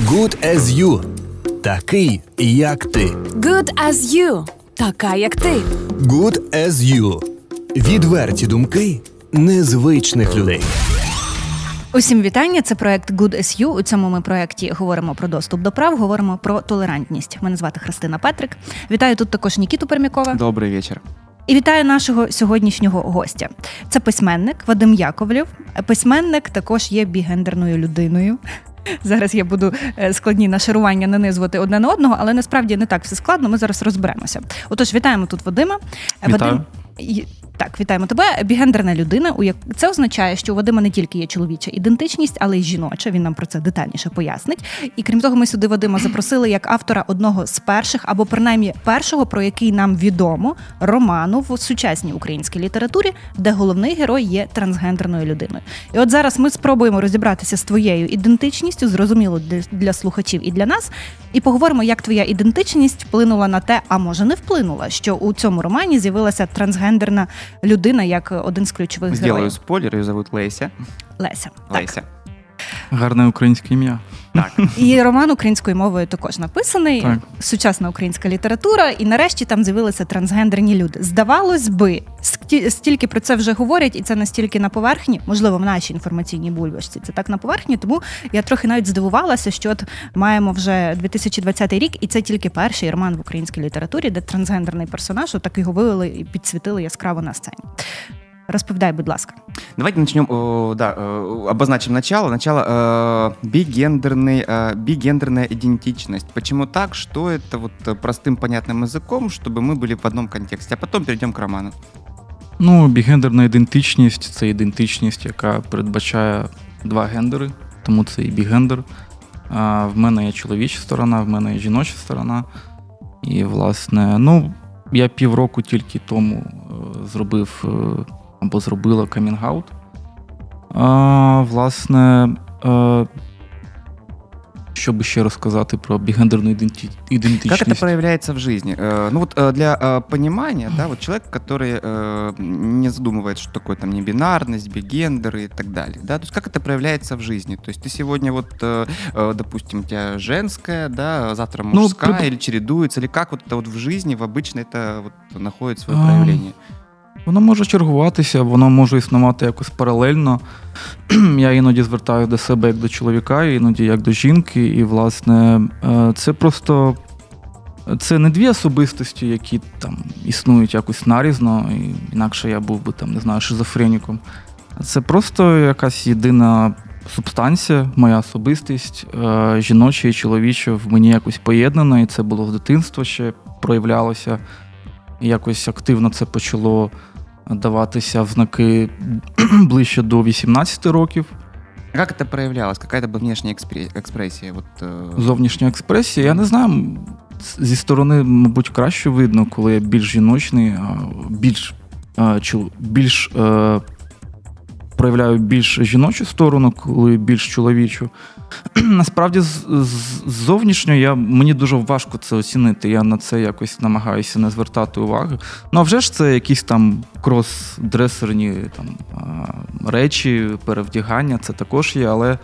Good as you. Такий, як ти. Good as you. Така, як ти. Good as you. Відверті думки незвичних людей. Усім вітання. Це проект Good as You. У цьому ми проекті говоримо про доступ до прав, говоримо про толерантність. Мене звати Христина Петрик. Вітаю тут також Нікіту Пермякова. Добрий вечір. І вітаю нашого сьогоднішнього гостя. Це письменник Вадим Яковлєв. Письменник також є бігендерною людиною. Зараз я буду е, складні нашарування нанизувати одне на одного, але насправді не так все складно. Ми зараз розберемося. Отож, вітаємо тут Вадима. Вітаю. Вадим, так, вітаємо тебе. Бігендерна людина. У як це означає, що у Вадима не тільки є чоловіча ідентичність, але й жіноча. Він нам про це детальніше пояснить. І крім того, ми сюди Вадима запросили як автора одного з перших, або принаймні першого, про який нам відомо, роману в сучасній українській літературі, де головний герой є трансгендерною людиною. І от зараз ми спробуємо розібратися з твоєю ідентичністю, зрозуміло для слухачів і для нас, і поговоримо, як твоя ідентичність вплинула на те, а може не вплинула, що у цьому романі з'явилася трансгендерна людина як один з ключових Сделаю героїв. спойлер, її зовут Леся. Леся. Так. Гарне українське ім'я. Так. І роман українською мовою також написаний, Так. сучасна українська література, і нарешті там з'явилися трансгендерні люди. Здавалось би, сті- стільки про це вже говорять, і це настільки на поверхні, можливо, в нашій інформаційній бульбашці. Це так на поверхні. Тому я трохи навіть здивувалася, що от маємо вже 2020 рік, і це тільки перший роман в українській літературі, де трансгендерний персонаж так його вивели і підсвітили яскраво на сцені. Розповідай, будь ласка. Давайте начнем, о, да, э, обозначим начало. Начало э, бигендерный, э, бигендерная идентичность. Почему так? Что это вот э, простым понятным языком, чтобы мы были в одном контексте. А потом перейдем к роману. Ну, бігендерна ідентичність це ідентичність, яка передбачає два гендери, тому це і бігендер. А, в мене є чоловіча сторона, в мене є жіноча сторона. І, власне, ну, я півроку тільки тому е, зробив е, або зробила камінг-аут. Власне, е, що би ще розказати про бігендерну іденті... ідентичність. Как это проявляется в жизни? Э, Ну вот э, для э, понимания, да, вот человек, который э, не задумывает, что такое там небинарность, бигендеры и так далее, да, то есть как это проявляется в жизни? То есть ты сегодня вот, э, э, допустим, у тебя женская, да, завтра Ну, мужская при- или чередуется, или как вот это вот в жизни, в обычно это вот находит свое А, проявление? Воно може чергуватися, воно може існувати якось паралельно. Я іноді звертаю до себе як до чоловіка, іноді як до жінки. І, власне, е, це просто це не дві особистості, які там існують якось нарізно, і інакше я був би там, не знаю, шизофреніком. Це просто якась єдина субстанція, моя особистість, е, жіноча і чоловіча в мені якось поєднана, і це було з дитинства ще проявлялося. Якось активно це почало даватися в знаки ближче до 18 років. А Как это проявлялось? Какая-то была внешняя экспре- экспрессия? Вот, э, Зовнішня експресія. Я не знаю, м, зі сторони, мабуть, краще видно, коли я більш жіночний, а більш, а, чол- більш е, проявляю більш жіночу сторону, коли більш чоловічу. Насправді, з, зовнішньо я, мені дуже важко це оцінити. Я на це якось намагаюся не звертати уваги. Ну, а вже ж це якісь там крос-дресерні там, речі, перевдягання, це також є, але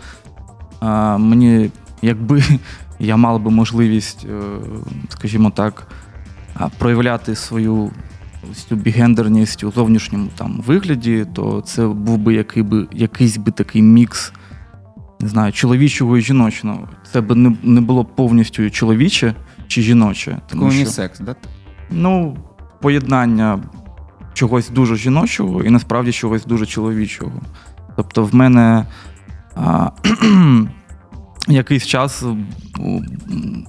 а, мені, якби я мав би можливість, е, скажімо так, проявляти свою бігендерність у зовнішньому там вигляді, то це був би який би якийсь би такий мікс, не знаю, чоловічого і жіночного. Це б не, не було повністю чоловіче чи жіноче. Тому що, да? ну, поєднання чогось дуже жіночого і насправді чогось дуже чоловічого. Тобто, в мене а, якийсь час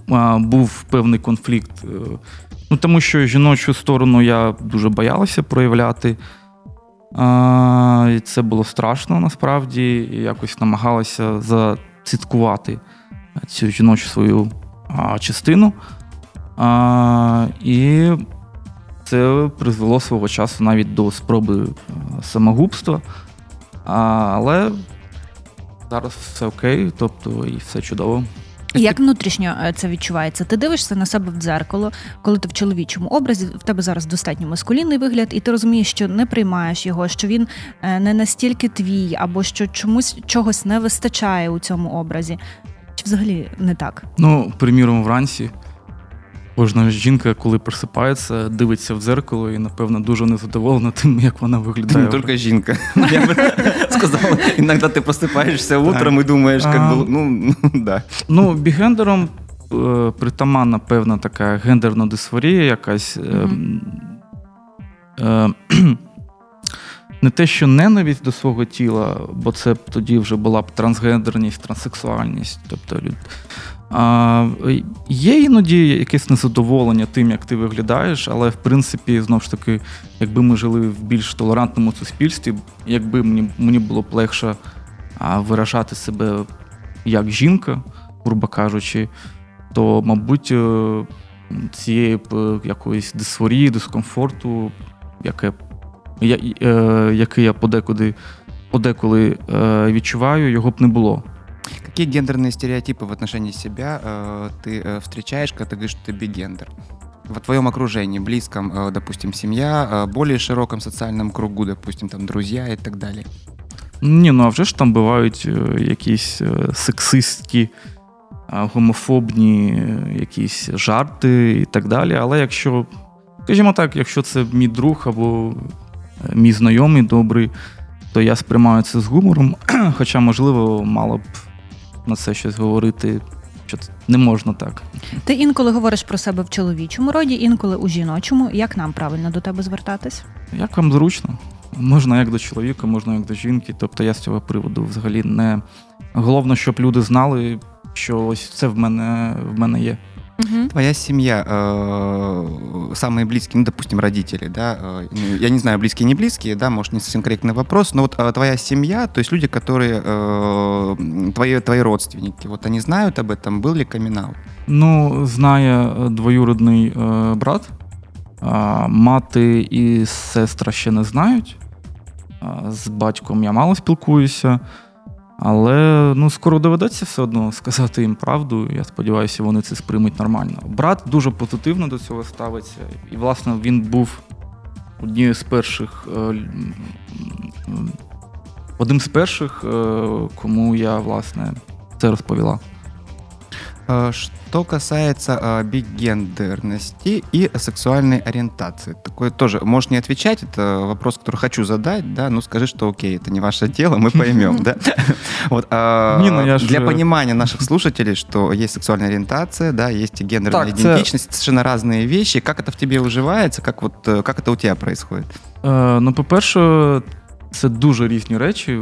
а, був певний конфлікт. е, Ну, тому що жіночу сторону я дуже боялася проявляти. І це було страшно насправді. Якось намагалася заціткувати цю жіночу свою частину. І це призвело свого часу навіть до спроби самогубства. А, але зараз все окей, тобто і все чудово. Як внутрішньо е, це відчувається? Ти дивишся на себе в дзеркало, коли ти в чоловічому образі, в тебе зараз достатньо маскулінний вигляд, і ти розумієш, що не приймаєш його, що він е, не настільки твій, або що чомусь чогось не вистачає у цьому образі. Чи взагалі не так? Ну, приміром, вранці. Кожна жінка, коли просипається, дивиться в дзеркало і, напевно, дуже незадоволена тим, як вона Ты виглядає. не только жінка. Я бы сказал, иногда ты просыпаешься утром и думаешь, как А. бы, ну, да. Ну, бігендерам е, притаманна певна така гендерна дисфорія, якась. е, Мгм. е, не те, що ненависть до свого тіла, бо це б тоді вже була б трансгендерність, транссексуальність. Тобто, люд... а, є іноді якесь незадоволення тим, як ти виглядаєш, але в принципі, знову ж таки, якби ми жили в більш толерантному суспільстві, якби мені, мені було б легше а, виражати себе як жінка, грубо кажучи, то, мабуть, е, цієї б е, якоїсь дисфорії, дискомфорту, яке, я, е, який я подекуди, подеколи е, відчуваю, його б не було Какие гендерные стереотипы в отношении себя э, ты э, встречаешь, когда ты говоришь, что ты бигендер? В твоем окружении, близком, э, допустим, семья, э, более широком социальном кругу, допустим, там друзья и так далее. Ні, ну а вже ж там бувають е, якісь е, сексистські, е, гомофобні е, якісь жарти і так далі. Але якщо, скажімо так, якщо це мій друг або е, мій знайомий добрий, то я сприймаю це з гумором. Хоча, можливо, мало б на це щось говорити, що не можна так. Ти інколи говориш про себе в чоловічому роді, інколи у жіночому. Як нам правильно до тебе звертатись? Як вам зручно? Можна як до чоловіка, можна як до жінки. Тобто я з цього приводу взагалі не. Головне, щоб люди знали, що ось це в мене в мене є. Угу. Твоя семья, э, самые близкие, ну, допустим, родители, да, э, ну, я не знаю, близкие, не близкие, да, может, не совсем корректный вопрос, но вот э, твоя семья, то есть люди, которые, э, твои, твои родственники, вот они знают об этом, был ли камин Ну, знає е, двоюродний е, брат, а, мати і сестра ще не знають. А, З батьком я мало спілкуюся. Але ну, скоро доведеться все одно сказати їм правду. Я сподіваюся, вони це сприймуть нормально. Брат дуже позитивно до цього ставиться. І, власне, він був однією з перших, е, одним з перших, е, кому я, власне, це розповіла. Э, Что касается э, бигендерности и сексуальной ориентации, такое тоже, можешь не отвечать, это вопрос, который хочу задать, да, ну скажи, что окей, это не ваше дело, мы поймем, да. Вот, ж- Для понимания наших слушателей, что есть сексуальная ориентация, да, есть и гендерная идентичность, совершенно разные вещи, как это в тебе уживается, как вот, э, как это у тебя происходит? Ну, по-перше, це дуже різні речі.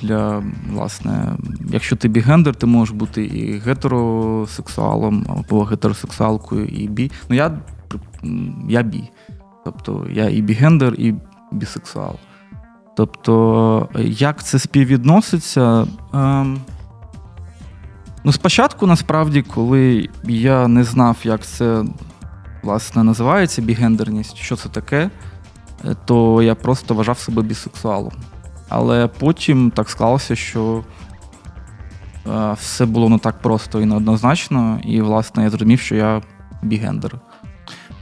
Для, власне, якщо ти бігендер, ти можеш бути і гетеросексуалом, або гетеросексуалкою, і бі. Ну, я, я бі. Тобто я і бігендер, і бісексуал. Тобто, як це співвідноситься? Ем, ну, спочатку, насправді, коли я не знав, як це власне називається бігендерність, що це таке то я просто вважав себе бісексуалом. Але потім так склалося, що е, все було не так просто і неоднозначно, і, власне, я зрозумів, що я бігендер.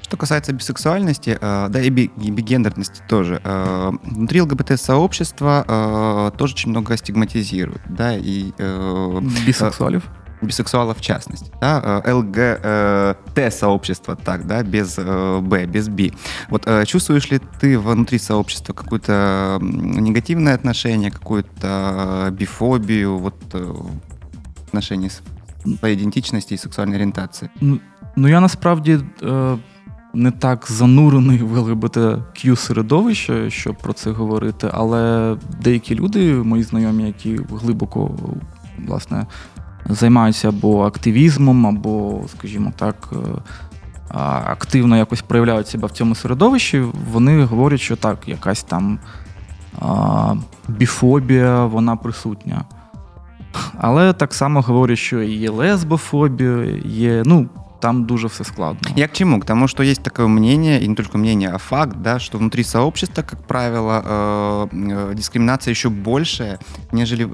Что касается бисексуальности, э, да и, би- и бигендерности тоже, э, внутри ЛГБТ-сообщества э, тоже очень много стигматизируют, да, и э, Бісексуалів. бисексуалов в частности, да, э, ЛГТ-сообщество, так, да, без э, Б, без Би. Вот э, чувствуешь ли ты внутри сообщества какое-то м, негативное отношение, какую-то бифобию, вот э, в отношении с- своей идентичности и сексуальной ориентации? Ну, ну я насправді е, не так занурений в ЛГБТQ середовище, щоб про це говорити, але деякі люди, мої знайомі, які глибоко власне займаються або активізмом, або, скажімо так, е, активно якось проявляють себе в цьому середовищі, вони говорять, що так, якась там біфобія, вона присутня. Але так само говорять, що і є лесбофобія, є. Ну, там дуже все складно. Я к чему? К тому, что есть такое мнение, и не только мнение, а факт, да, что внутри сообщества, как правило, э, э, дискриминация еще большая, нежели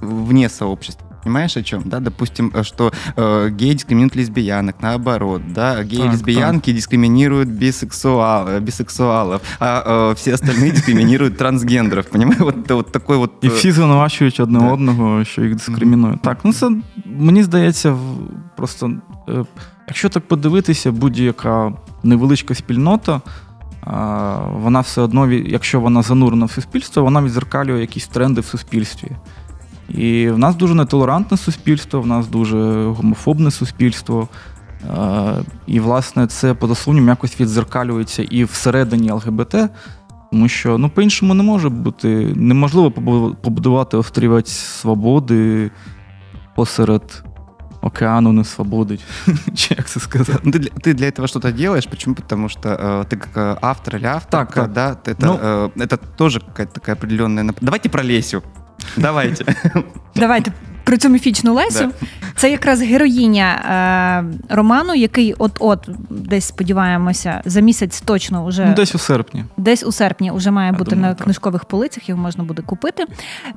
вне сообщества. Понимаешь, о чем? Да, допустим, э, что э, геи дискриминируют лесбиянок, наоборот, да, геи Так, лесбиянки дискриминируют бисексуал, э, бисексуалов, а э, все остальные дискриминируют трансгендеров, понимаешь? Вот, это вот такой вот... І э, всі звинувачують одне Да. одного, що їх дискримінують. Так, ну це мені здається, в- просто е, якщо так подивитися, будь-яка невеличка спільнота, а, вона все одно, ві- якщо вона занурена в суспільство, вона відзеркалює якісь тренди в суспільстві. І в нас дуже нетолерантне суспільство, в нас дуже гомофобне суспільство. Е, І, власне, це поза сумнівом якось відзеркалюється і всередині ЛГБТ, тому що ну, по-іншому не може бути. Неможливо побу- побудувати острівець свободи посеред океану несвободи. Чи як це сказати? Ну, ты, для, ты для этого что-то делаешь. Почему? Потому что э, ты как э, автор или авторка, Так, так. да, ты- это, Ну- э, это тоже какая-то такая определенная... нап- Давайте про Лесю. Давайте. Давайте про цю міфічну Лесю. Да. Це якраз героїня е, роману, який от-от, десь сподіваємося, за місяць точно вже Ну, десь у серпні. Десь у серпні вже має Я бути думаю, на так. книжкових полицях, його можна буде купити.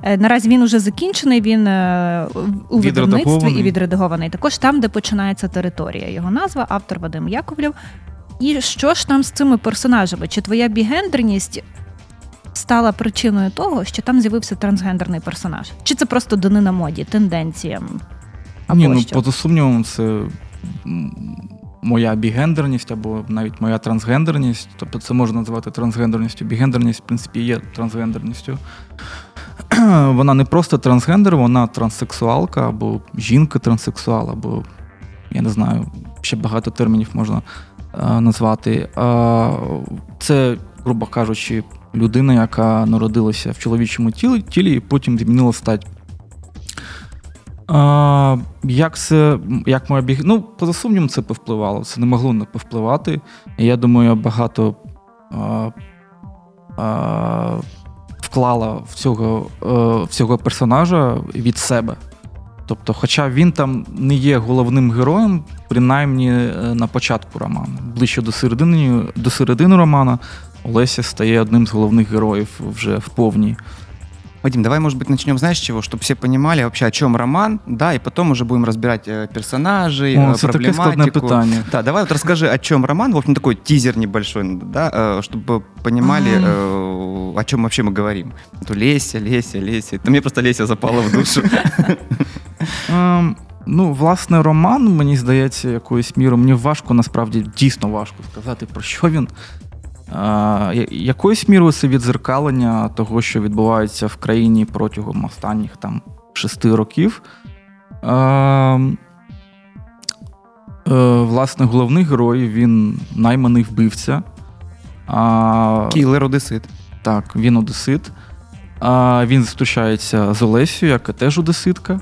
Е, Наразі він уже закінчений, він е, у видавництві і відредагований. Також там, де починається територія. Його назва, автор Вадим Яковлєв. І що ж там з цими персонажами? Чи твоя бігендерність стала причиною того, що там з'явився трансгендерний персонаж? Чи це просто данина моді, тенденціям? Або Ні, ну що? поза сумнівом, це моя бігендерність або навіть моя трансгендерність. Тобто це можна назвати трансгендерністю. Бігендерність, в принципі, є трансгендерністю. Вона не просто трансгендер, вона транссексуалка або жінка-транссексуал, або я не знаю, ще багато термінів можна е, назвати. Це, грубо кажучи, людина, яка народилася в чоловічому тілі, тілі і потім змінила стать. А, як це, як моя біг... Ну, поза сумнівом, це повпливало. Це не могло не повпливати. Я думаю, багато а, а, вклала в цього, е, в цього персонажа від себе. Тобто, хоча він там не є головним героєм, принаймні е, на початку роману. Ближче до середини, до середини романа Олеся стає одним з головних героїв вже в повній. Вадим, давай, может быть, начнем, знаешь, с чего? Чтобы все понимали вообще, о чем роман, да, и потом уже будем разбирать э, персонажей, О, э, це таке складне проблематику. питання. Да, давай вот расскажи, о чем роман, в общем, такой тизер небольшой, да, э, чтобы понимали, Ам. э, о чем вообще мы говорим. Это Леся, Леся, Леся. Это мне просто Леся запала в душу. Ем, ну, власне, роман, мені здається, якоюсь мірою. Мені важко, насправді, дійсно важко сказати, про що він. Якоюсь мірою це відзеркалення того, що відбувається в країні протягом останніх там шести років. Ем, е, власне, головний герой він найманий вбивця. А, Киллер Одессит. так, він одесит. Він зустрічається з Олесією, яка теж одеситка.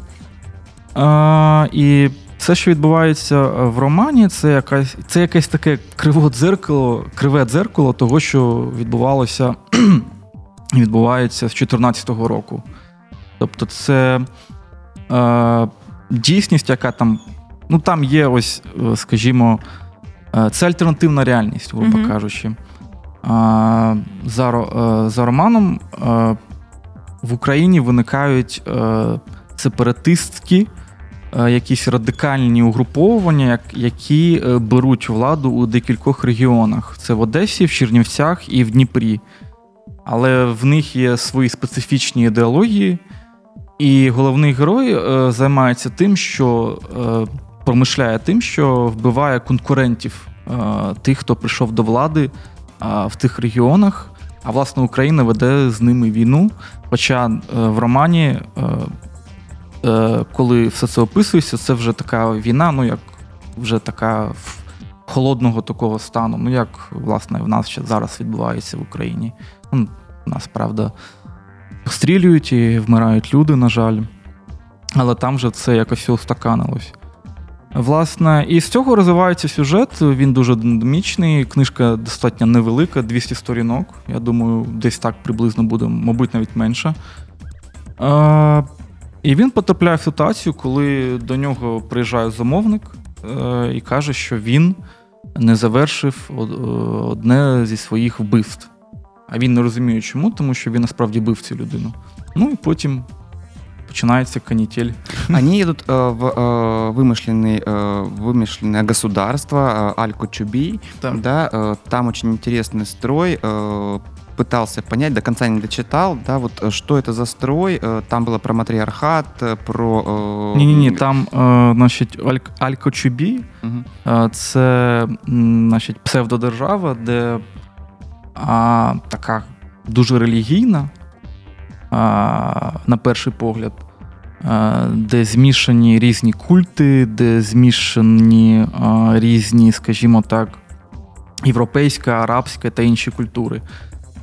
І все, що відбувається в романі, це якась, це якесь таке криво дзеркало, криве дзеркало того, що відбувалося відбувається з 2014 року. Тобто, це е, дійсність, яка там. Ну, там є ось, е, скажімо, е, це альтернативна реальність, грубо Мгм. кажучи. А, за, е, за романом е, в Україні виникають е, сепаратистські, е, якісь радикальні угруповування, які е, беруть владу у декількох регіонах. Це в Одесі, в Чернівцях і в Дніпрі. Але в них є свої специфічні ідеології, і головний герой е, займається тим, що е, промишляє тим, що вбиває конкурентів е, тих, хто прийшов до влади е, в тих регіонах. А власне Україна веде з ними війну. Хоча е, в романі, е, е, коли все це описується, це вже така війна, ну як вже така холодного такого стану, ну як власне в нас ще зараз відбувається в Україні. Ну, нас, правда, стрілюють і вмирають люди, на жаль. Але там же це якось устаканилось. Власне, і з цього розвивається сюжет. Він дуже динамічний. Книжка достатньо невелика, 200 сторінок. Я думаю, десь так приблизно буде, мабуть, навіть менше. Е, і він потрапляє в ситуацію, коли до нього приїжджає замовник е, і каже, що він не завершив од- е, одне зі своїх вбивств. А він не розуміє, чому, тому що він насправді бив цю людину. Ну і потім починається канітель. Они едут э, в э, вымышленный, э, вымышленное государство э, Аль-Кучуби, Так. да, э, там очень интересный строй, э, пытался понять, до конца не дочитал, да, вот э, что это за строй, э, там было про матриархат, э, про... э, Ні, ні, ні, там, е, значить, Аль- Аль-Кочубі Мгм. е, це м, значить, псевдодержава, де а, така дуже релігійна, а, на перший погляд, а, де змішані різні культи, де змішані а, різні, скажімо так, європейська, арабська та інші культури.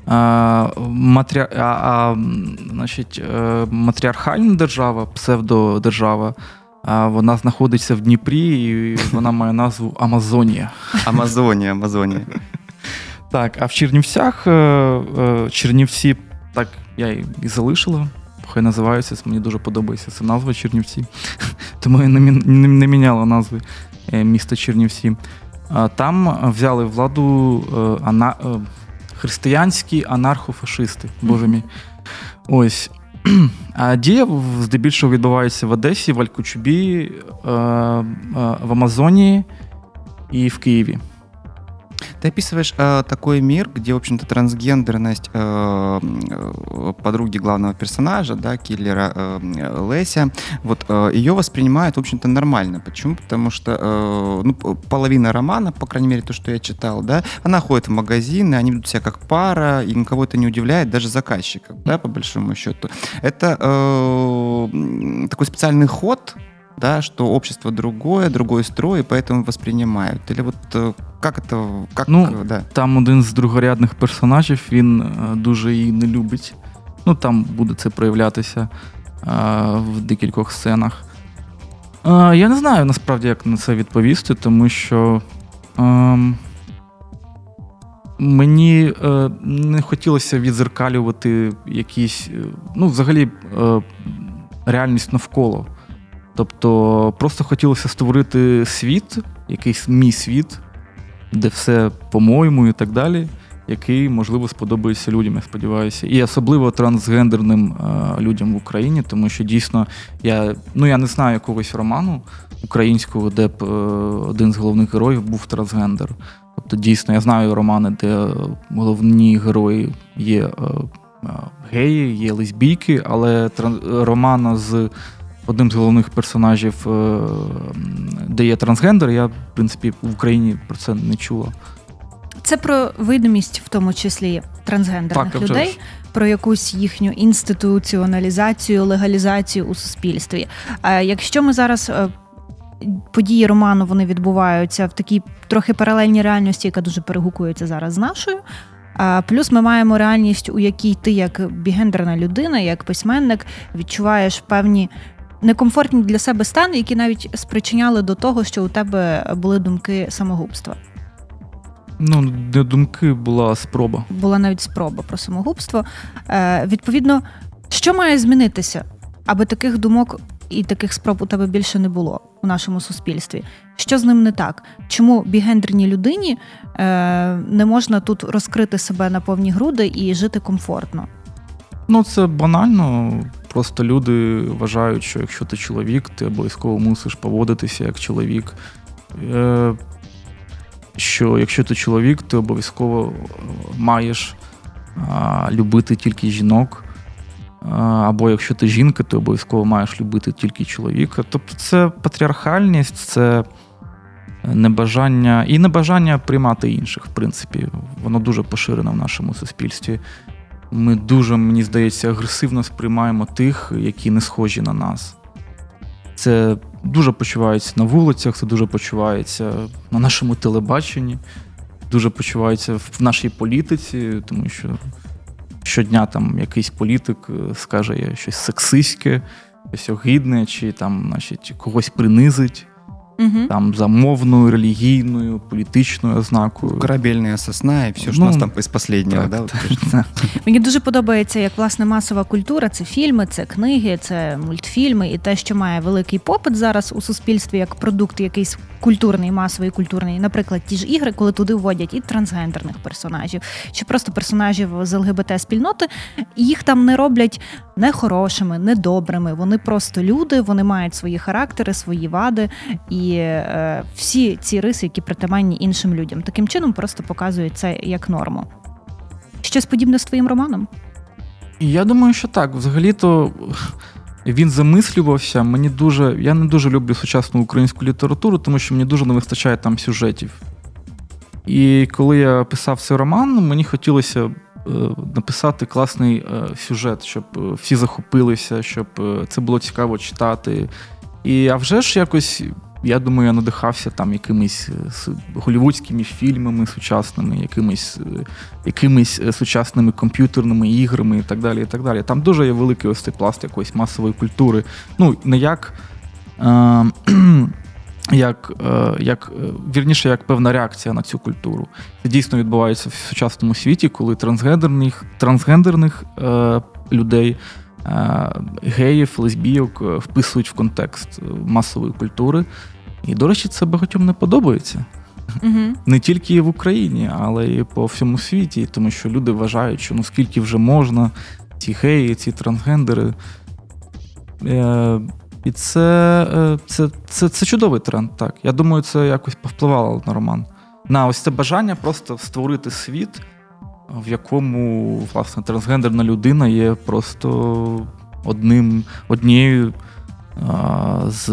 Матрі... а, а, значить, е, матріархальна держава, псевдодержава, вона знаходиться в Дніпрі, і вона має назву Амазонія. Амазония, Амазония. Так, а в Чернівцях е, е, Чернівці, так я і залишила. Хай називаються, мені дуже подобається ця назва Чернівці. Тому я не, не, не міняла назви міста Чернівці. Там взяли владу ана, християнські анархофашисти. Боже мій. Ось. А дія здебільшого відбувається в Одесі, в Алькучубі, е, е, в Амазонії і в Києві. Ты описываешь э, такой мир, где, в общем-то, трансгендерность э, э, подруги главного персонажа, да, киллера э, Леся, вот э, ее воспринимают, в общем-то, нормально. Почему? Потому что э, ну, половина романа, по крайней мере, то, что я читал, да, она ходит в магазины, они ведут себя как пара, и никого это не удивляет, даже заказчиков, да, по большому счету. Это э, такой специальный ход, да, что общество другое, другой строй, и поэтому воспринимают. Или вот э, как это, как, Ну, э, да. Там один з другорядних персонажів, він е, дуже її не любить. Ну, там буде це проявлятися е, в декількох сценах. Е, Я не знаю насправді, як на це відповісти, тому що ем, мені е, не хотілося відзеркалювати якісь, е, ну, взагалі, е, реальність навколо. Тобто, просто хотілося створити світ, якийсь мій світ, де все по-моєму і так далі, який, можливо, сподобається людям, я сподіваюся. І особливо трансгендерним е, людям в Україні, тому що дійсно я, ну, я не знаю якогось роману українського, де б е, один з головних героїв був трансгендер. Тобто, дійсно, я знаю романи, де головні герої є е, е, геї, є лесбійки, але тран- романа з одним з головних персонажів, е, де є трансгендер, я, в принципі, в Україні про це не чула. Це про видимість, в тому числі трансгендерних Так, людей, про якусь їхню інституціоналізацію, легалізацію у суспільстві. Е, Якщо ми зараз. е, Події роману вони відбуваються в такій трохи паралельній реальності, яка дуже перегукується зараз з нашою. А плюс ми маємо реальність, у якій ти, як бігендерна людина, як письменник, відчуваєш певні некомфортні для себе стани, які навіть спричиняли до того, що у тебе були думки самогубства. Ну, не думки була спроба. була навіть спроба про самогубство. Е, відповідно, що має змінитися, аби таких думок і таких спроб у тебе більше не було у нашому суспільстві? Що з ним не так? Чому бігендерній людині е, не можна тут розкрити себе на повні груди і жити комфортно? Ну, це банально. Просто люди вважають, що якщо ти чоловік, ти обов'язково мусиш поводитися як чоловік. Е, що якщо ти чоловік, ти обов'язково е, маєш любити тільки жінок. Або якщо ти жінка, ти обов'язково маєш любити тільки чоловіка. Тобто це патріархальність, це небажання і небажання приймати інших, в принципі. Воно дуже поширено в нашому суспільстві. Ми дуже, мені здається, агресивно сприймаємо тих, які не схожі на нас. Це дуже почувається на вулицях, це дуже почувається на нашому телебаченні, дуже почувається в нашій політиці, тому що щодня там якийсь політик е, скаже щось сексистське, щось огидне, чи там, значить, когось принизить Угу. там за мовною, релігійною, політичною ознакою. Корабельна сосна і все, ж Ну, у нас там із последнього. Так, да? так, так. Мені дуже подобається, як власне масова культура це фільми, це книги, це мультфільми, і те, що має великий попит зараз у суспільстві як продукт, якийсь культурний, масовий культурний. Наприклад, ті ж ігри, коли туди вводять і трансгендерних персонажів, чи просто персонажів з ЛГБТ спільноти, їх там не роблять не хорошими, не добрими. Вони просто люди, вони мають свої характери, свої вади і е, всі ці риси, які притаманні іншим людям. Таким чином просто показують це як норму. Щось подібне з твоїм романом? Я думаю, що так. Взагалі-то він замислювався. Мені дуже. Я не дуже люблю сучасну українську літературу, тому що мені дуже не вистачає там сюжетів. І коли я писав цей роман, мені хотілося е, написати класний е, сюжет, щоб е, всі захопилися, щоб це було цікаво читати. І а вже ж якось я думаю, я надихався там якимись е, голівудськими фільмами сучасними, якимись е, якимись е, сучасними комп'ютерними іграми і так далі. і так далі. Там дуже є великий ось цей пласт якоїсь масової культури. Ну, не як. Е- як як вірніше, як певна реакція на цю культуру. Це дійсно відбувається в сучасному світі, коли трансгендерних трансгендерних е, людей, геїв, лесбійок вписують в контекст масової культури. І, до речі, це багатьом не подобається. Угу. Не тільки в Україні, але й по всьому світі, тому що люди вважають, що ну скільки вже можна, ці геї, ці трансгендери. Е, І це, е, це, це, це чудовий тренд, так. Я думаю, це якось повпливало на роман. На ось це бажання просто створити світ, в якому, власне, трансгендерна людина є просто одним, однією а, з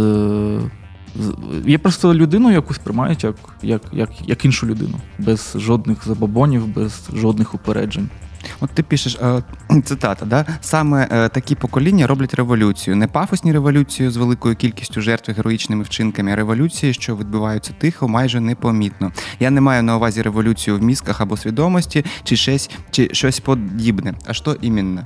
Є просто людину, яку сприймають як, як, як, як іншу людину, без жодних забобонів, без жодних упереджень. От ти пишеш е, цитата, да? саме е, такі покоління роблять революцію. Не пафосні революцію з великою кількістю жертв і героїчними вчинками, а революції, що відбуваються тихо, майже непомітно. Я не маю на увазі революцію в мізках або свідомості, чи щось, чи щось подібне. А що іменно?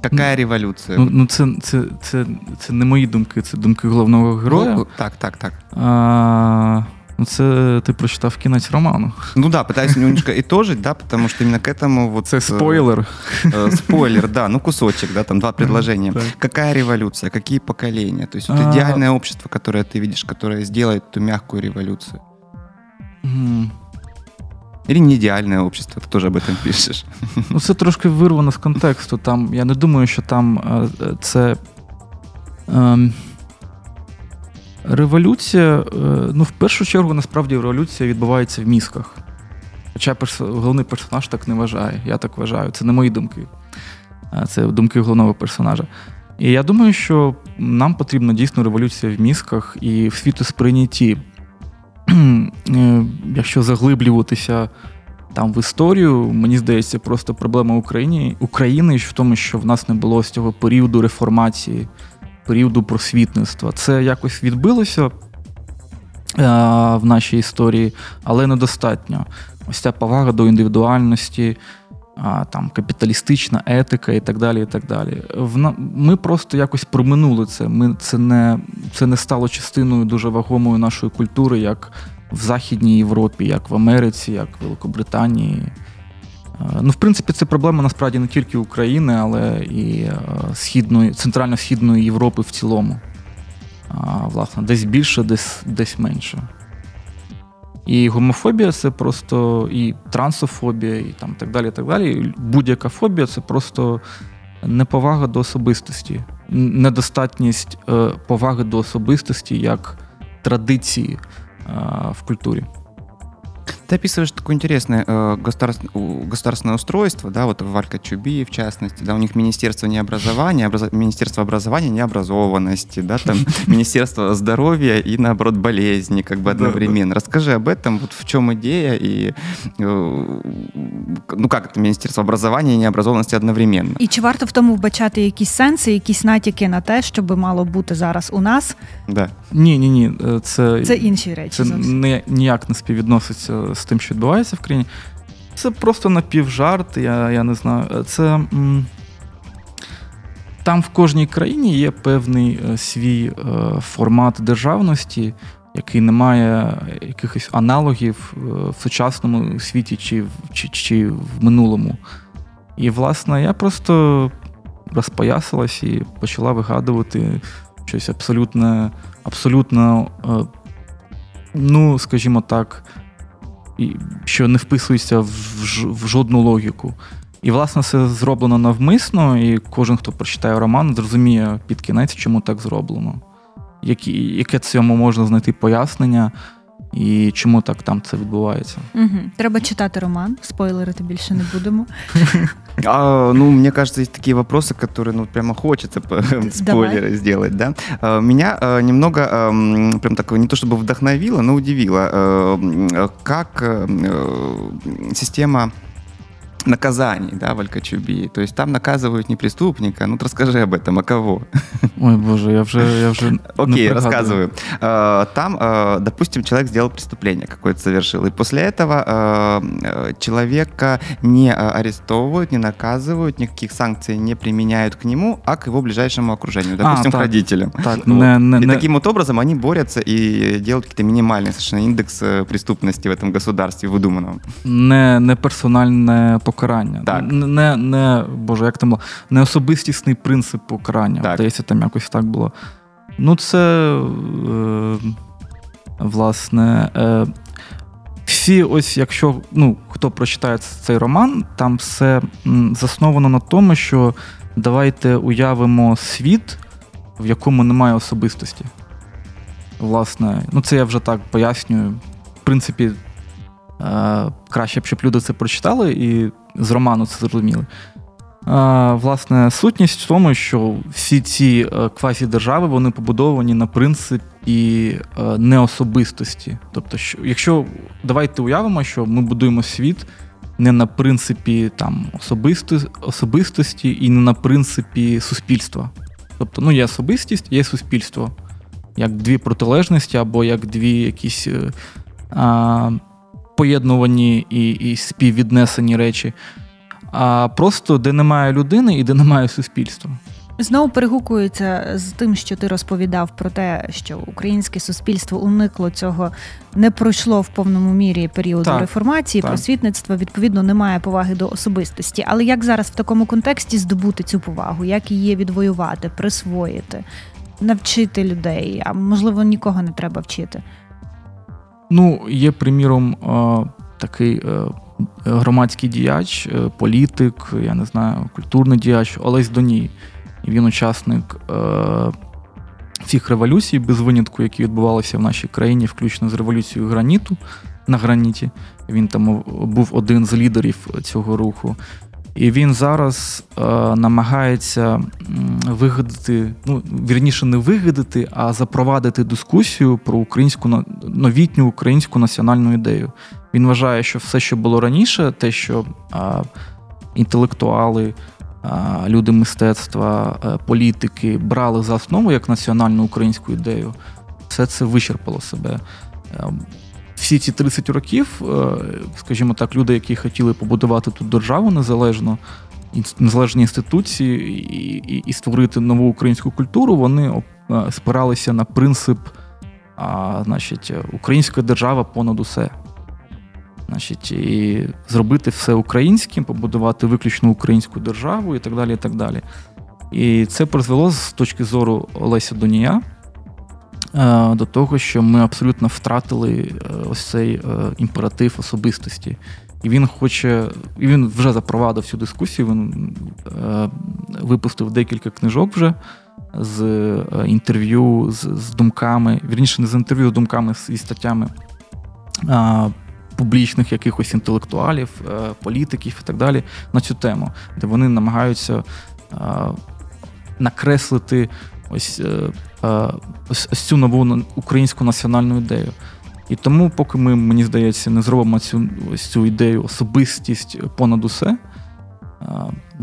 Така революція. Ну, ну це це, це, це не мої думки, це думки головного героя. Ну, так, так, так. А, ну, Це ти прочитав кінець роману. Ну да, пытаюсь немножко итожить, да, потому что именно к этому вот... Це спойлер. Э, спойлер, да, ну кусочек, да, там два предложения. Так. Какая революция, какие поколения? То есть вот а... идеальное общество, которое ты видишь, которое сделает эту мягкую революцию. Или не ідеальне общество, ти теж об этом пишеш. Ну, це трошки вирвано з контексту. Там, Я не думаю, що там е, це. Ем, революція, е, ну, в першу чергу, насправді, революція відбувається в мізках. Хоча перс... головний персонаж так не вважає. Я так вважаю. Це не мої думки. Це думки головного персонажа. І я думаю, що нам потрібна дійсно революція в мізках і в світосприйнятті. Е, якщо заглиблюватися там в історію, мені здається, просто проблема України України в тому, що в нас не було з цього періоду реформації, періоду просвітництва. Це якось відбилося е, в нашій історії, але недостатньо. Ось ця повага до індивідуальності, там капіталістична етика і так далі. і так далі. Ми просто якось проминули це. Ми Це не це не стало частиною дуже вагомої нашої культури, як в Західній Європі, як в Америці, як в Великобританії. Ну, в принципі, це проблема насправді не тільки України, але і східної, центрально-східної Європи в цілому. Власне, десь більше, десь десь менше. І гомофобія це просто і трансофобія, і там так далі. так далі. Будь-яка фобія це просто неповага до особистості, недостатність е, поваги до особистості як традиції е, в культурі. Ты описываешь такое интересное э, государственное, государственное устройство, да, вот Валька Чуби, в частности, да, у них Министерство необразования, образ... Министерство образования необразованности, да, там Министерство здоровья и, наоборот, болезни, как бы одновременно. Расскажи об этом, вот в чем идея и, э, ну, как это Министерство образования и необразованности одновременно. І чи варто в тому вбачати якісь сенси, якісь натяки на те, що би мало бути зараз у нас? Да. Ні, ні, ні, це, це інші речі. Це не, ніяк не співвідноситься з тим, що відбувається в країні. Це просто напівжарт, я я не знаю. Це м, Там в кожній країні є певний е, свій е, формат державності, який не має якихось аналогів е, в сучасному світі чи, чи, чи в минулому. І, власне, я просто розпоясалась і почала вигадувати щось абсолютно, абсолютно, ну, скажімо так, що не вписується в жодну логіку. І, власне, це зроблено навмисно, і кожен, хто прочитає роман, зрозуміє під кінець, чому так зроблено. Які, яке цьому можна знайти пояснення, і чому так там це відбувається. Угу. Треба читати роман, спойлерити більше не будемо. А, ну, мне кажется, есть такие вопросы, которые, ну, прямо хочется по- спойлеры сделать, да. А, Меня а, немного, ам, прям так, не то чтобы вдохновило, но удивило, а, м, как а, м, система наказаний, да, в Алькачубии. То есть там наказывают не преступника, ну, расскажи об этом, а кого? Ой Боже, я вже, я не Окей, рассказываю. Э, Там, э, допустим, человек сделал преступление какое-то совершил, и после этого э, человека не арестовывают, не наказывают, никаких санкций не применяют к нему, а к его ближайшему окружению, допустим, к так. родителям. Так, Вот. не, не, И таким вот образом они борются и делают какие-то минимальные совершенно индекс преступности в этом государстве выдуманном. не, не персональне покарання. Так. Не, не, не, Боже, як там було? Не особистісний принцип покарання. Так. Здається, там якось так було. Ну, це е, власне. Е, всі, ось, якщо ну, хто прочитає цей роман, там все засновано на тому, що давайте уявимо світ, в якому немає особистості. Власне, ну це я вже так пояснюю. В принципі, краще б, щоб люди це прочитали і з роману це зрозуміли. Е, власне, сутність в тому, що всі ці е, квазідержави вони побудовані на принципі е, неособистості. Тобто, що, якщо давайте уявимо, що ми будуємо світ не на принципі там, особисто, особистості і не на принципі суспільства. Тобто, ну, є особистість, є суспільство, як дві протилежності, або як дві якісь е, а, поєднувані і, і співвіднесені речі. А просто де немає людини і де немає суспільства. Знову перегукується з тим, що ти розповідав про те, що українське суспільство уникло цього, не пройшло в повному мірі періоду Так, реформації, так. просвітництва, відповідно, немає поваги до особистості. Але як зараз в такому контексті здобути цю повагу, як її відвоювати, присвоїти, навчити людей? А можливо, нікого не треба вчити. Ну, є, приміром, е, такий е, громадський діяч, е, політик, я не знаю, культурний діяч Олесь Доній. Він учасник всіх революцій без винятку, які відбувалися в нашій країні, включно з революцією граніту на граніті. Він там був один з лідерів цього руху. І він зараз е, намагається вигадати, ну вірніше, не вигадати, а запровадити дискусію про українську новітню українську національну ідею. Він вважає, що все, що було раніше, те, що е, інтелектуали, е, люди мистецтва, е, політики брали за основу як національну українську ідею, все це вичерпало себе. Всі ці 30 років, е, скажімо так, люди, які хотіли побудувати тут державу незалежно, незалежні інституції і, і, і створити нову українську культуру, вони е, спиралися на принцип, а, значить, українська держава понад усе. Значить, і зробити все українським, побудувати виключно українську державу і так далі. І так далі. І це призвело з точки зору Олеся Донія до того, що ми абсолютно втратили е, ось цей е, імператив особистості. І він хоче, і він вже запровадив цю дискусію. Він е, випустив декілька книжок вже з е, інтерв'ю, з, з думками, вірніше, не з інтерв'ю, з думками і статтями е, публічних якихось інтелектуалів, е, політиків і так далі на цю тему, де вони намагаються е, накреслити е, е, ось цю нову українську національну ідею. І тому, поки ми, мені здається, не зробимо цю ось цю ідею особистість понад усе. е,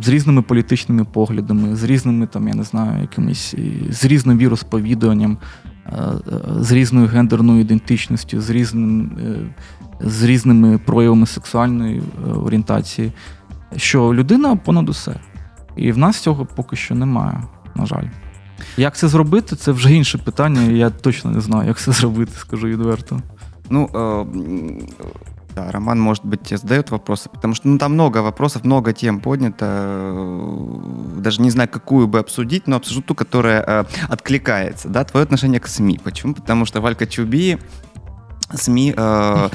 З різними політичними поглядами, з різними там, я не знаю, якимись з різним віросповіданням, е, е, з різною гендерною ідентичністю, з різним, е, з різними проявами сексуальної е, орієнтації, що людина понад усе. І в нас цього поки що немає, на жаль. Як це зробити, це вже інше питання, і я точно не знаю, як це зробити, скажу відверто. Ну, э, м, да, Роман, может быть, тебе задает вопросы, потому что ну, там много вопросов, много тем поднято. э, Даже не знаю, какую бы обсудить, но обсужу ту, которая э, откликается. Да, твое отношение к СМИ. Почему? Потому что Валька Чуби СМІ е, е,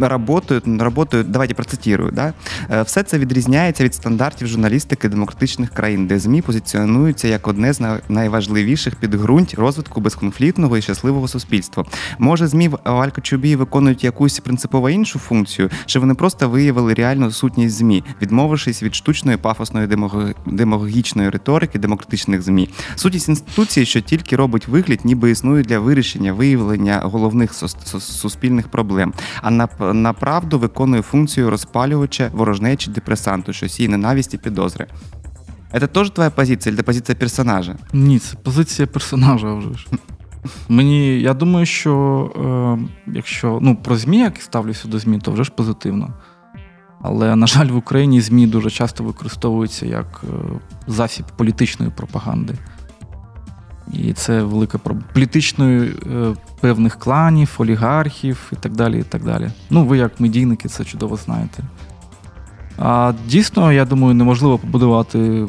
работають, работають, давайте процитирую, да? Е, все це відрізняється від стандартів журналістики демократичних країн, де ЗМІ позиціонуються як одне з найважливіших підґрунть розвитку безконфліктного і щасливого суспільства. Може, ЗМІ в Алькочубі виконують якусь принципово іншу функцію, чи вони просто виявили реальну сутність ЗМІ, відмовившись від штучної пафосної демагогічної риторики демократичних ЗМІ. Сутність інституції, що тільки робить вигляд, ніби існують для вирішення виявлення головних сос- суспільних проблем, а на, на правду виконує функцію розпалювача, ворожнечі, депресанту, що сіє ненависть і підозри. Это тоже твоя позиція, или позиція персонажа? Ні, це позиція персонажа вже ж. Мені, я думаю, що е, якщо ну, про ЗМІ, як ставлюся до ЗМІ, то вже ж позитивно. Але, на жаль, в Україні ЗМІ дуже часто використовуються як е, засіб політичної пропаганди. І це велика проблема політичної е, певних кланів, олігархів і так далі. і так далі. Ну, ви як медійники це чудово знаєте. А дійсно, я думаю, неможливо побудувати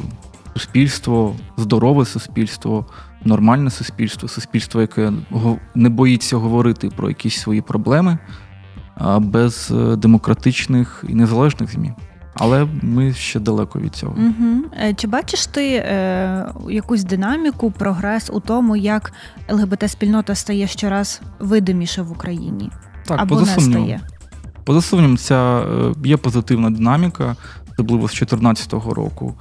суспільство, здорове суспільство, нормальне суспільство, суспільство, яке не боїться говорити про якісь свої проблеми без е, демократичних і незалежних ЗМІ. Але ми ще далеко від цього. Угу. Чи бачиш ти е, якусь динаміку, прогрес у тому, як ЛГБТ-спільнота стає щораз видиміше в Україні? Так, Або поза не стає? Поза сумнівом, ця е, є позитивна динаміка, особливо з 2014 року.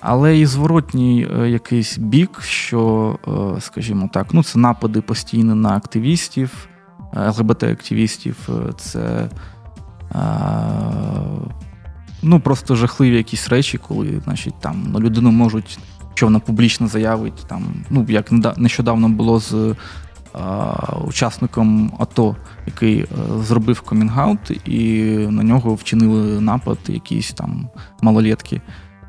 Але і зворотній е, якийсь бік, що, скажімо так, ну це напади постійно на активістів, ЛГБТ-активістів, це ну, просто жахливі якісь речі, коли значить, там, ну, людину можуть, що вона публічно заявить, там, ну, як нещодавно було з а, учасником АТО, який а, зробив комінгаут, і на нього вчинили напад якісь там малолетки.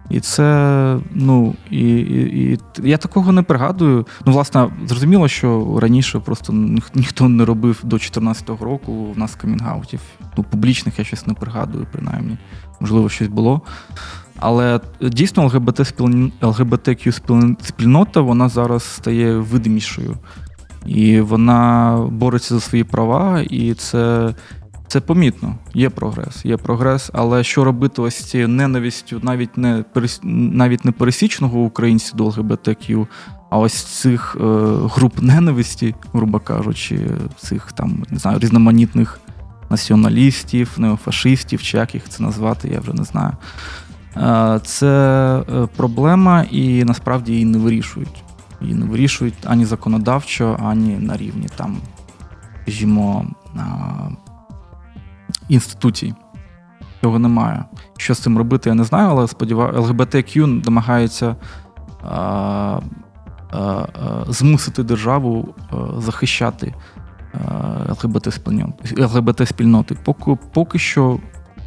І це, ну, і, і, і я такого не пригадую. Ну, власне, зрозуміло, що раніше просто ніх- ніхто не робив до 2014 року в нас камінгаутів. Ну, публічних я щось не пригадую, принаймні. Можливо, щось було. Але дійсно ЛГБТ спіль- спільнота вона зараз стає видимішою. І вона бореться за свої права, і це, це помітно. Є прогрес, є прогрес. Але що робити ось цією ненавистю, навіть не навіть не пересічного українця до ЛГБТQ, а ось цих е, груп ненависті, грубо кажучи, цих там не знаю, різноманітних націоналістів, неофашистів, чи як їх це назвати, я вже не знаю. Е, Це е, проблема, і насправді її не вирішують. Її не вирішують ані законодавчо, ані на рівні там, скажімо, інституцій. Цього немає. Що з цим робити, я не знаю, але сподіваюся, ЛГБТК намагається а, а, а, змусити державу захищати ЛГБТ-спільноти. ЛГБТ-спільноти. Поки, поки що,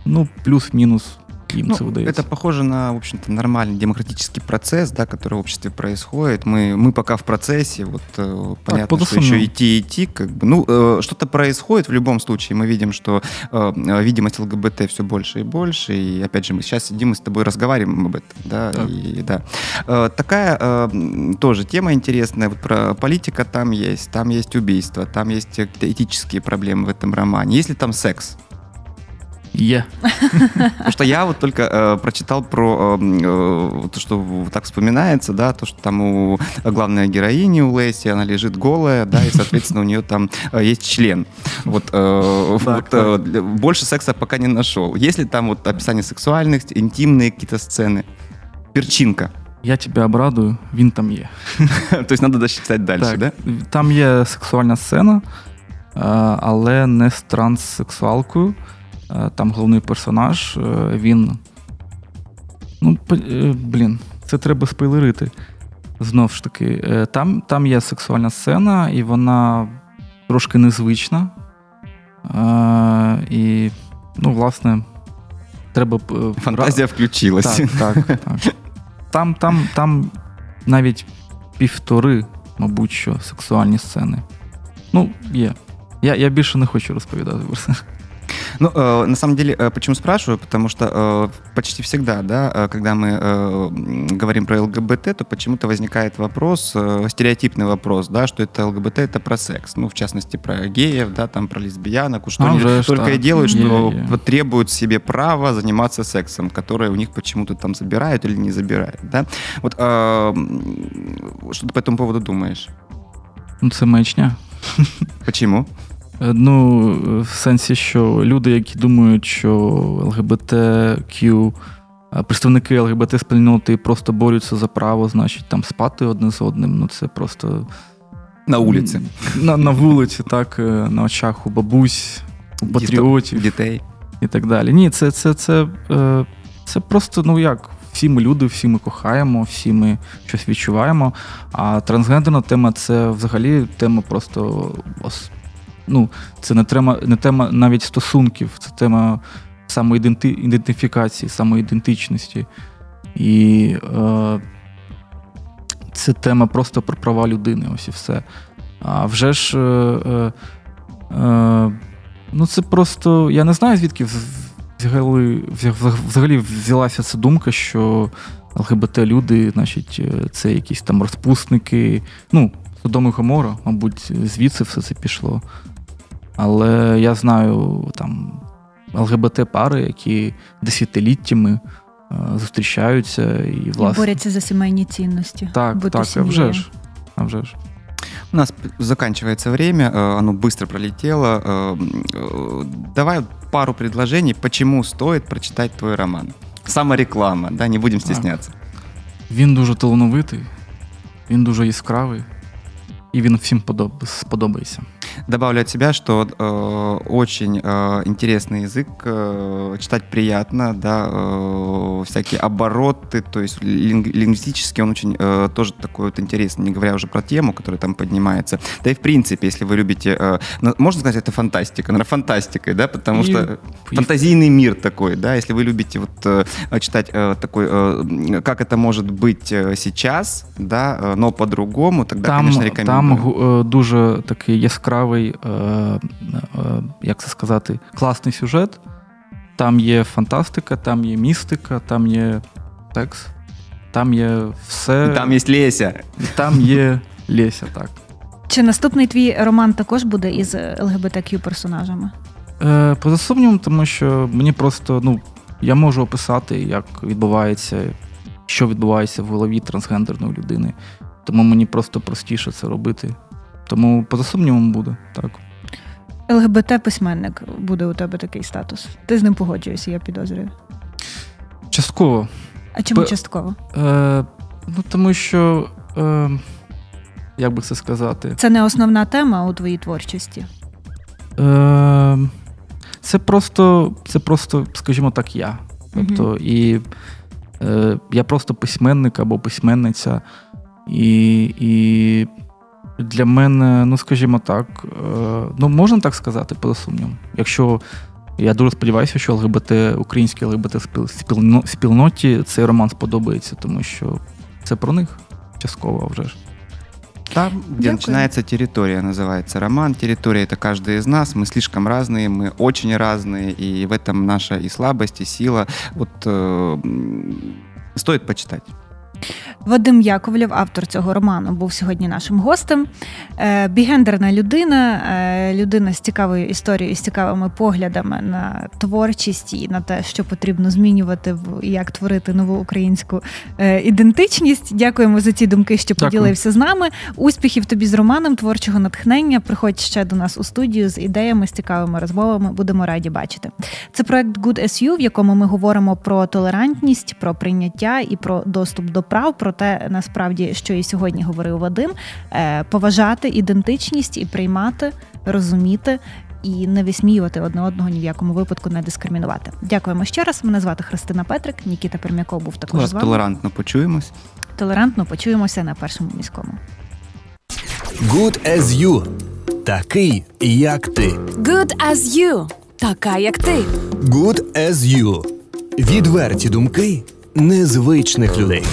ну, плюс-мінус їм Ну, це вдається. это похоже на, в общем-то, нормальный демократический процесс, да, который в обществе происходит. Мы, мы пока в процессе, вот э, понятно, что по-другому. еще идти идти, как бы, ну, э, что-то происходит в любом случае. Мы видим, что э, э, видимость ЛГБТ все больше и больше, и опять же мы сейчас сидим и с тобой разговариваем об этом, да, Так. и да. Э, такая э, тоже тема интересная, вот про политика там есть, там есть убийство, там есть какие-то этические проблемы в этом романе. Есть ли там секс? Є. Потому что я вот только э, прочитал про э, э, то, что в- так вспоминается, да, то, что там у главной героини, у Леси, она лежит голая, да, и, соответственно, у нее там э, есть член. Вот, э, вот, э, для- больше секса пока не нашел. Есть ли там вот описание сексуальных, интимные какие-то сцены? Перчинка. Я тебе обрадую, він там є. То есть надо дочитать дальше, да? Там є сексуальна сцена, е, але не з транссексуалкою. Е, Там головний персонаж, е, він. Ну, е, блін, це треба спойлерити. Знов ж таки, там, там є сексуальна сцена, і вона трошки незвична. І, ну, власне, треба. б, Фантазия включилась. так, так, так. Там, там, там навіть півтори, мабуть, що сексуальні сцени. Ну, є. Я, я більше не хочу розповідати про це. Ну, э, на самом деле, э, почему спрашиваю? Потому что э, почти всегда, да, э, когда мы э, говорим про ЛГБТ, то почему-то возникает вопрос, э, стереотипный вопрос, да, что это ЛГБТ это про секс. Ну, в частности, про геев, да, там про лесбиянок, что А, они уже ж только так. и делают, что Е-е. вот требуют себе права заниматься сексом, которое у них почему-то там забирают или не забирают, да. Вот э, что ты по этому поводу думаешь? Ну, це маячня. Почему? Ну, в сенсі, що люди, які думають, що ЛГБТQ, е, представники ЛГБТ спільноти просто борються за право, значить, там спати одне з одним. Ну, це просто На улице. на, на вулиці, так, е, на очах у бабусь, у патріотів Детей. і так далі. Ні, це, це, це, е, це просто, ну як, всі ми люди, всі ми кохаємо, всі ми щось відчуваємо. А трансгендерна тема це взагалі тема просто. Ну, це не тема, не тема навіть стосунків, це тема самоідентифікації, самоідентичності. І е, це тема просто про права людини, ось і все. А вже ж. Е, е, е, ну, це просто. Я не знаю, звідки в- взяли, взагалі взялася ця думка, що ЛГБТ-люди, значить, е, це якісь там розпусники. Ну, Содом і Гомора, мабуть, звідси все це пішло. Але я знаю там ЛГБТ-пари, які десятиліттями е, зустрічаються і, І власне. борються за сімейні цінності. Так, бути так, а сім'єю. вже ж. А вже ж. У нас п- заканчивается время, э, оно быстро пролетело. Э, м, э, Давай пару предложений, почему стоит прочитать твой роман. Самореклама, да, не будем стесняться. Він дуже талановитий, він дуже яскравий, і він всім подоб- сподобається. Добавлю от себя, что э, очень э, интересный язык, э, читать приятно, да, э, всякие обороты, то есть линг- лингвистически он очень э, тоже такой вот интересный, не говоря уже про тему, которая там поднимается. Да и в принципе, если вы любите, э, ну, можно сказать, это фантастика, наверное, фантастикой, да, потому И- что и- фантазийный мир такой, да, если вы любите вот э, читать э, такой, э, как это может быть э, сейчас, да, э, но по-другому, тогда, там, конечно, рекомендую. там е, дуже такий яскравий, е, е, як це сказати, класний сюжет. Там є фантастика, там є містика, там є секс, там є все. И там есть Леся. і там є Леся, так. Чи наступний твій роман також буде із ЛГБТQ персонажами? Е, поза сумнівом, тому що мені просто, ну, я можу описати, як відбувається, що відбувається в голові трансгендерної людини. Тому мені просто простіше це робити. Тому поза сумнівом буде, так. ЛГБТ-письменник буде у тебе такий статус. Ти з ним погоджуєшся, я підозрюю. Частково. А чому Пе- частково? Е, ну, тому що, е, як би це сказати, Це не основна тема у твоїй творчості. е, це просто, це просто, скажімо так, я. Тобто, і е, я просто письменник або письменниця. І, і для мене, ну скажімо так, е, ну можна так сказати, поза сумнівом. Якщо я дуже сподіваюся, що ЛГБТ, українській ЛГБТ спіл- спільно- спільноті цей роман сподобається, тому що це про них частково а вже ж. Там, где Дякую. начинается территория, называется роман. Территория это каждый из нас. Мы слишком разные, мы очень разные, и в этом наша и слабость, и сила. Вот э, м, стоит почитать. Вадим Яковлєв, автор цього роману, був сьогодні нашим гостем. Е, Бігендерна людина, е, людина з цікавою історією, з цікавими поглядами на творчість і на те, що потрібно змінювати в і як творити нову українську е, ідентичність. Дякуємо за ці думки, що Дякую. поділився з нами. Успіхів тобі з романом, творчого натхнення. Приходь ще до нас у студію з ідеями, з цікавими розмовами. Будемо раді бачити. Це проект Good You, в якому ми говоримо про толерантність, про прийняття і про доступ до прав. Про те, насправді, що і сьогодні говорив Вадим, е, поважати ідентичність і приймати, розуміти. І не висміювати одне одного ні в якому випадку не дискримінувати. Дякуємо ще раз. Мене звати Христина Петрик. Нікіта Пермяков був також з вами. Толерантно почуємось. Толерантно почуємося на першому міському. Good as you. Такий, як ти. Good as you. Така, як ти. Good as you. Відверті думки незвичних людей.